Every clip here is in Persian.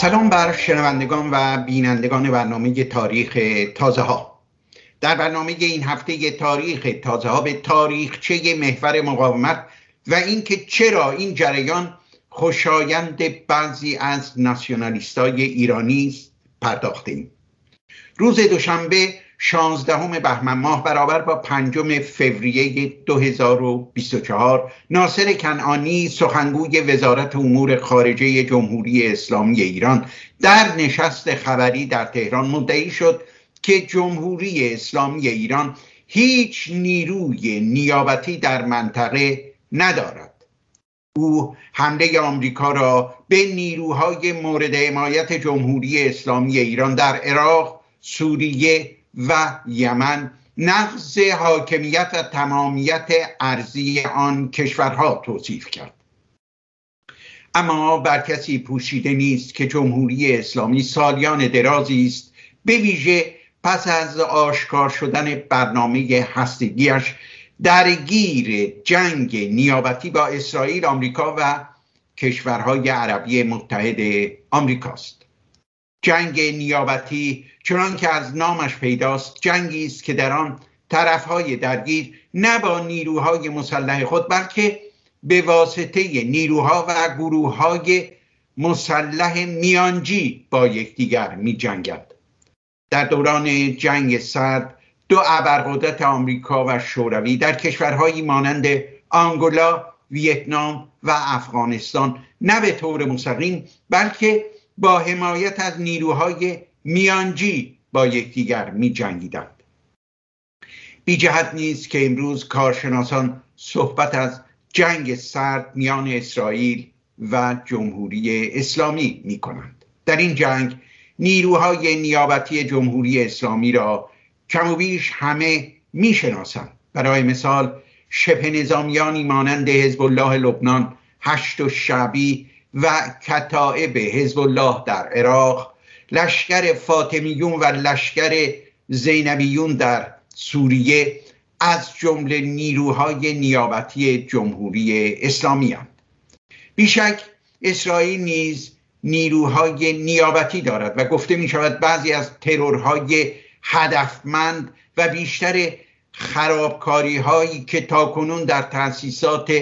سلام بر شنوندگان و بینندگان برنامه تاریخ تازه ها در برنامه این هفته تاریخ تازه ها به تاریخچه محور مقاومت و اینکه چرا این جریان خوشایند بعضی از ناسیونالیستای ایرانی پرداختیم. روز دوشنبه 16 بهمن ماه برابر با پنجم فوریه 2024 ناصر کنعانی سخنگوی وزارت امور خارجه جمهوری اسلامی ایران. در نشست خبری در تهران مدعی شد که جمهوری اسلامی ایران هیچ نیروی نیابتی در منطقه ندارد. او حمله آمریکا را به نیروهای مورد حمایت جمهوری اسلامی ایران در عراق، سوریه و یمن نقض حاکمیت و تمامیت ارزی آن کشورها توصیف کرد. اما بر کسی پوشیده نیست که جمهوری اسلامی سالیان درازی است به ویژه پس از آشکار شدن برنامه هستگیش درگیر جنگ نیابتی با اسرائیل آمریکا و کشورهای عربی متحد آمریکاست. جنگ نیابتی چنان که از نامش پیداست جنگی است که در آن طرفهای درگیر نه با نیروهای مسلح خود بلکه به واسطه نیروها و گروه های مسلح میانجی با یکدیگر می جنگد. در دوران جنگ سرد دو ابرقدرت آمریکا و شوروی در کشورهایی مانند آنگولا، ویتنام و افغانستان نه به طور مستقیم بلکه با حمایت از نیروهای میانجی با یکدیگر می جنگیدند بی جهت نیست که امروز کارشناسان صحبت از جنگ سرد میان اسرائیل و جمهوری اسلامی می کنند در این جنگ نیروهای نیابتی جمهوری اسلامی را کم و بیش همه می شناسند برای مثال شبه نظامیانی مانند حزب الله لبنان هشت و شعبی و کتائب حزب الله در عراق لشکر فاطمیون و لشکر زینبیون در سوریه از جمله نیروهای نیابتی جمهوری اسلامی هستند بیشک اسرائیل نیز نیروهای نیابتی دارد و گفته می شود بعضی از ترورهای هدفمند و بیشتر خرابکاری هایی که تاکنون در تأسیسات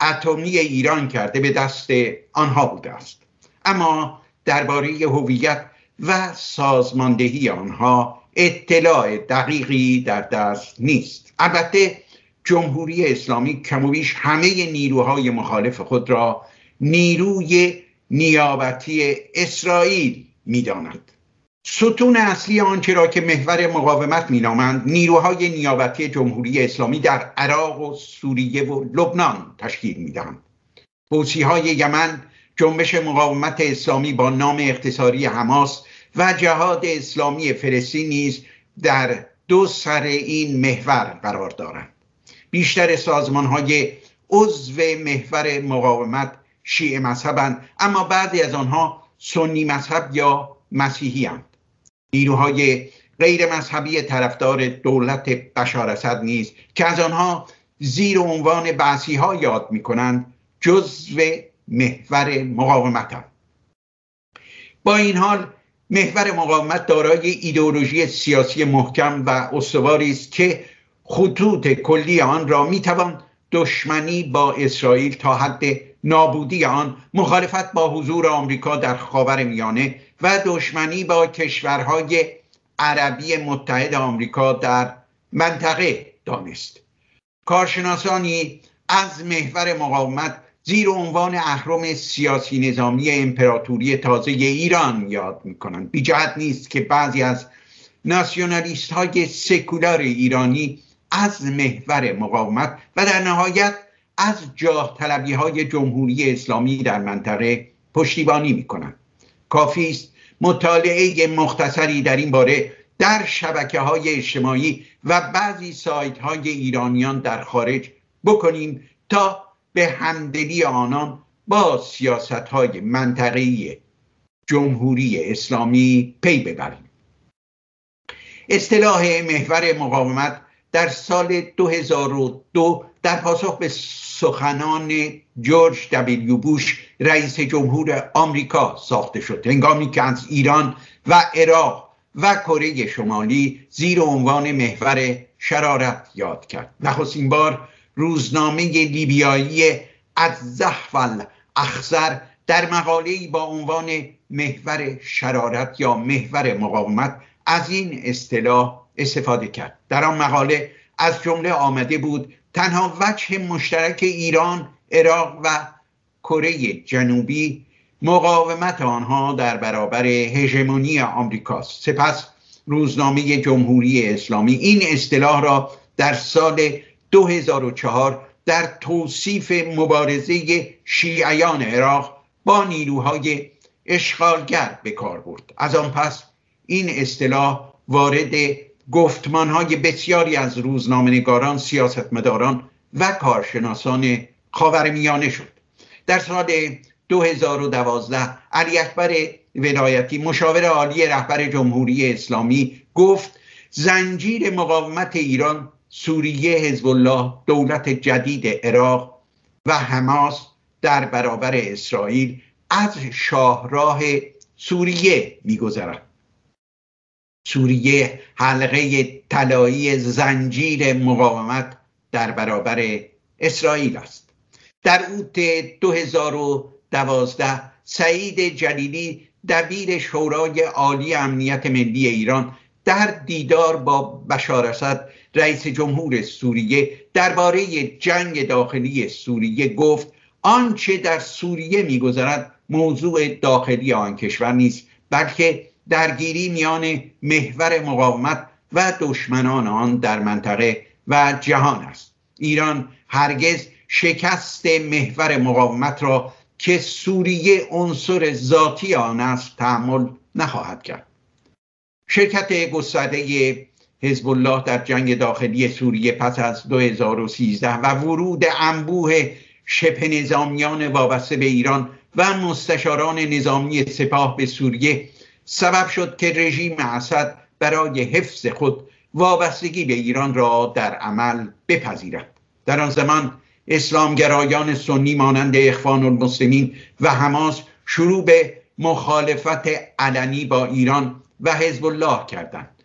اتمی ایران کرده به دست آنها بوده است. اما درباره هویت و سازماندهی آنها اطلاع دقیقی در دست نیست. البته جمهوری اسلامی کمویش همه نیروهای مخالف خود را نیروی نیابتی اسرائیل می‌داند. ستون اصلی آنچه را که محور مقاومت مینامند نیروهای نیابتی جمهوری اسلامی در عراق و سوریه و لبنان تشکیل می‌دهند. های یمن جنبش مقاومت اسلامی با نام اختصاری حماس و جهاد اسلامی فلسطین نیز در دو سر این محور قرار دارند. بیشتر سازمان های عضو محور مقاومت شیعه مذهبند اما بعضی از آنها سنی مذهب یا مسیحی هستند نیروهای غیر مذهبی طرفدار دولت بشار اسد نیز که از آنها زیر عنوان بعثی ها یاد می کنند جزو محور مقاومت با این حال محور مقاومت دارای ایدئولوژی سیاسی محکم و استواری است که خطوط کلی آن را می‌توان دشمنی با اسرائیل تا حد نابودی آن مخالفت با حضور آمریکا در خاور میانه و دشمنی با کشورهای عربی متحد آمریکا در منطقه دانست. کارشناسانی از محور مقاومت زیر عنوان اهرم سیاسی نظامی امپراتوری تازه ایران یاد می‌کنند. بی جهت نیست که بعضی از ناسیونالیست های سکولار ایرانی از محور مقاومت و در نهایت از جاه طلبی های جمهوری اسلامی در منطقه پشتیبانی می‌کنند. کافی است مطالعه مختصری در این باره در شبکه های اجتماعی و بعضی سایت های ایرانیان در خارج بکنیم تا به همدلی آنان با سیاست های منطقی جمهوری اسلامی پی ببریم. اصطلاح محور مقاومت در سال 2002 در پاسخ به سخنان جورج دبلیو بوش رئیس جمهور آمریکا ساخته شد. هنگامی که از ایران و عراق و کره شمالی زیر عنوان محور شرارت یاد کرد. نخستین بار روزنامه لیبیایی از زحفل اخزر در مقاله با عنوان محور شرارت یا محور مقاومت از این اصطلاح استفاده کرد. در آن مقاله از جمله آمده بود تنها وجه مشترک ایران عراق و کره جنوبی مقاومت آنها در برابر هژمونی آمریکاست. سپس روزنامه جمهوری اسلامی این اصطلاح را در سال 2004 در توصیف مبارزه شیعیان عراق با نیروهای اشغالگر به کار برد. از آن پس این اصطلاح وارد گفتمانهای بسیاری از روزنامه‌نگاران سیاستمداران و کارشناسان خاورمیانه شد. در سال 2012 علی اکبر ولایتی مشاور عالی رهبر جمهوری اسلامی گفت زنجیر مقاومت ایران سوریه حزب الله دولت جدید عراق و حماس در برابر اسرائیل از شاهراه سوریه میگذرد. سوریه حلقه طلایی زنجیر مقاومت در برابر اسرائیل است. در اوت 2012 سعید جلیلی دبیر شورای عالی امنیت ملی ایران در دیدار با بشار اسد رئیس جمهور سوریه درباره جنگ داخلی سوریه گفت آنچه در سوریه میگذرد موضوع داخلی آن کشور نیست بلکه درگیری میان محور مقاومت و دشمنان آن در منطقه و جهان است. ایران هرگز شکست محور مقاومت را که سوریه عنصر ذاتی آن است تحمل نخواهد کرد. شرکت گسترده حزب الله در جنگ داخلی سوریه پس از 2013 و ورود انبوه شبه نظامیان وابسته به ایران و مستشاران نظامی سپاه به سوریه سبب شد که رژیم اسد برای حفظ خود وابستگی به ایران را در عمل بپذیرد. در آن زمان اسلامگرایان سنی مانند اخوان المسلمین و حماس شروع به مخالفت علنی با ایران و حزب الله کردند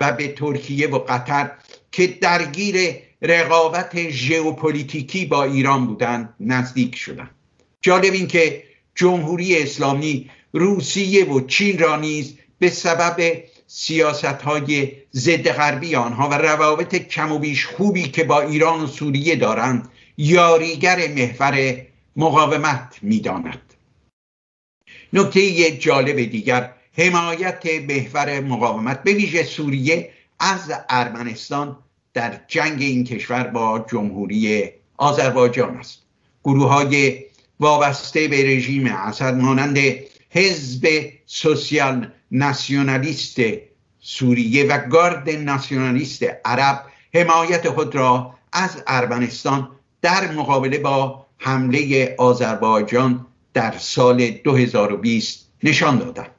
و به ترکیه و قطر که درگیر رقابت ژئوپلیتیکی با ایران بودند نزدیک شدند. جالب این که جمهوری اسلامی روسیه و چین را نیز به سبب سیاست های ضد غربی آنها و روابط کم و بیش خوبی که با ایران و سوریه دارند یاریگر محور مقاومت می‌داند. نکته جالب دیگر حمایت محور مقاومت به ویژه سوریه از ارمنستان در جنگ این کشور با جمهوری آذربایجان است. گروه های وابسته به رژیم اسد مانند حزب سوسیال ناسیونالیست سوریه و گارد ناسیونالیست عرب حمایت خود را از ارمنستان در مقابله با حمله آذربایجان در سال 2020 نشان دادند.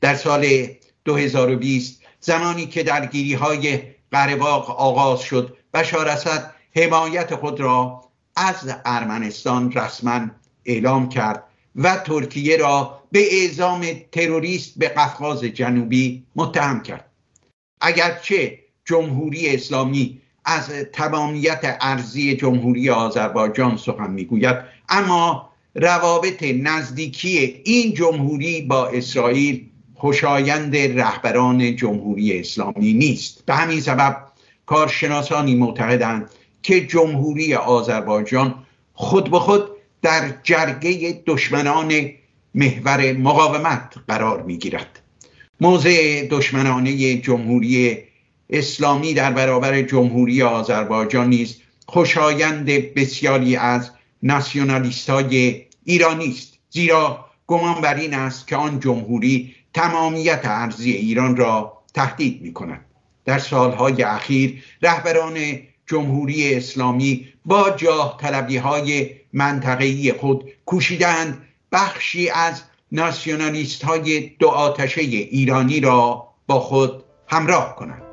در سال 2020 زمانی که درگیری های قرباق آغاز شد بشار اسد حمایت خود را از ارمنستان رسما اعلام کرد و ترکیه را به اعزام تروریست به قفقاز جنوبی متهم کرد. اگرچه جمهوری اسلامی از تمامیت ارزی جمهوری آذربایجان سخن می‌گوید اما روابط نزدیکی این جمهوری با اسرائیل خوشایند رهبران جمهوری اسلامی نیست. به همین سبب کارشناسانی معتقدند که جمهوری آذربایجان خود به خود در جرگه دشمنان محور مقاومت قرار می گیرد موضع دشمنانه جمهوری اسلامی در برابر جمهوری آذربایجان نیز خوشایند بسیاری از ناسیونالیست های ایرانی است. زیرا گمان بر این است که آن جمهوری تمامیت ارزی ایران را تهدید می کند در سالهای اخیر رهبران جمهوری اسلامی با جاه طلبی های منطقه‌ای خود کوشیدند بخشی از ناسیونالیست های دو آتشه ایرانی را با خود همراه کنند.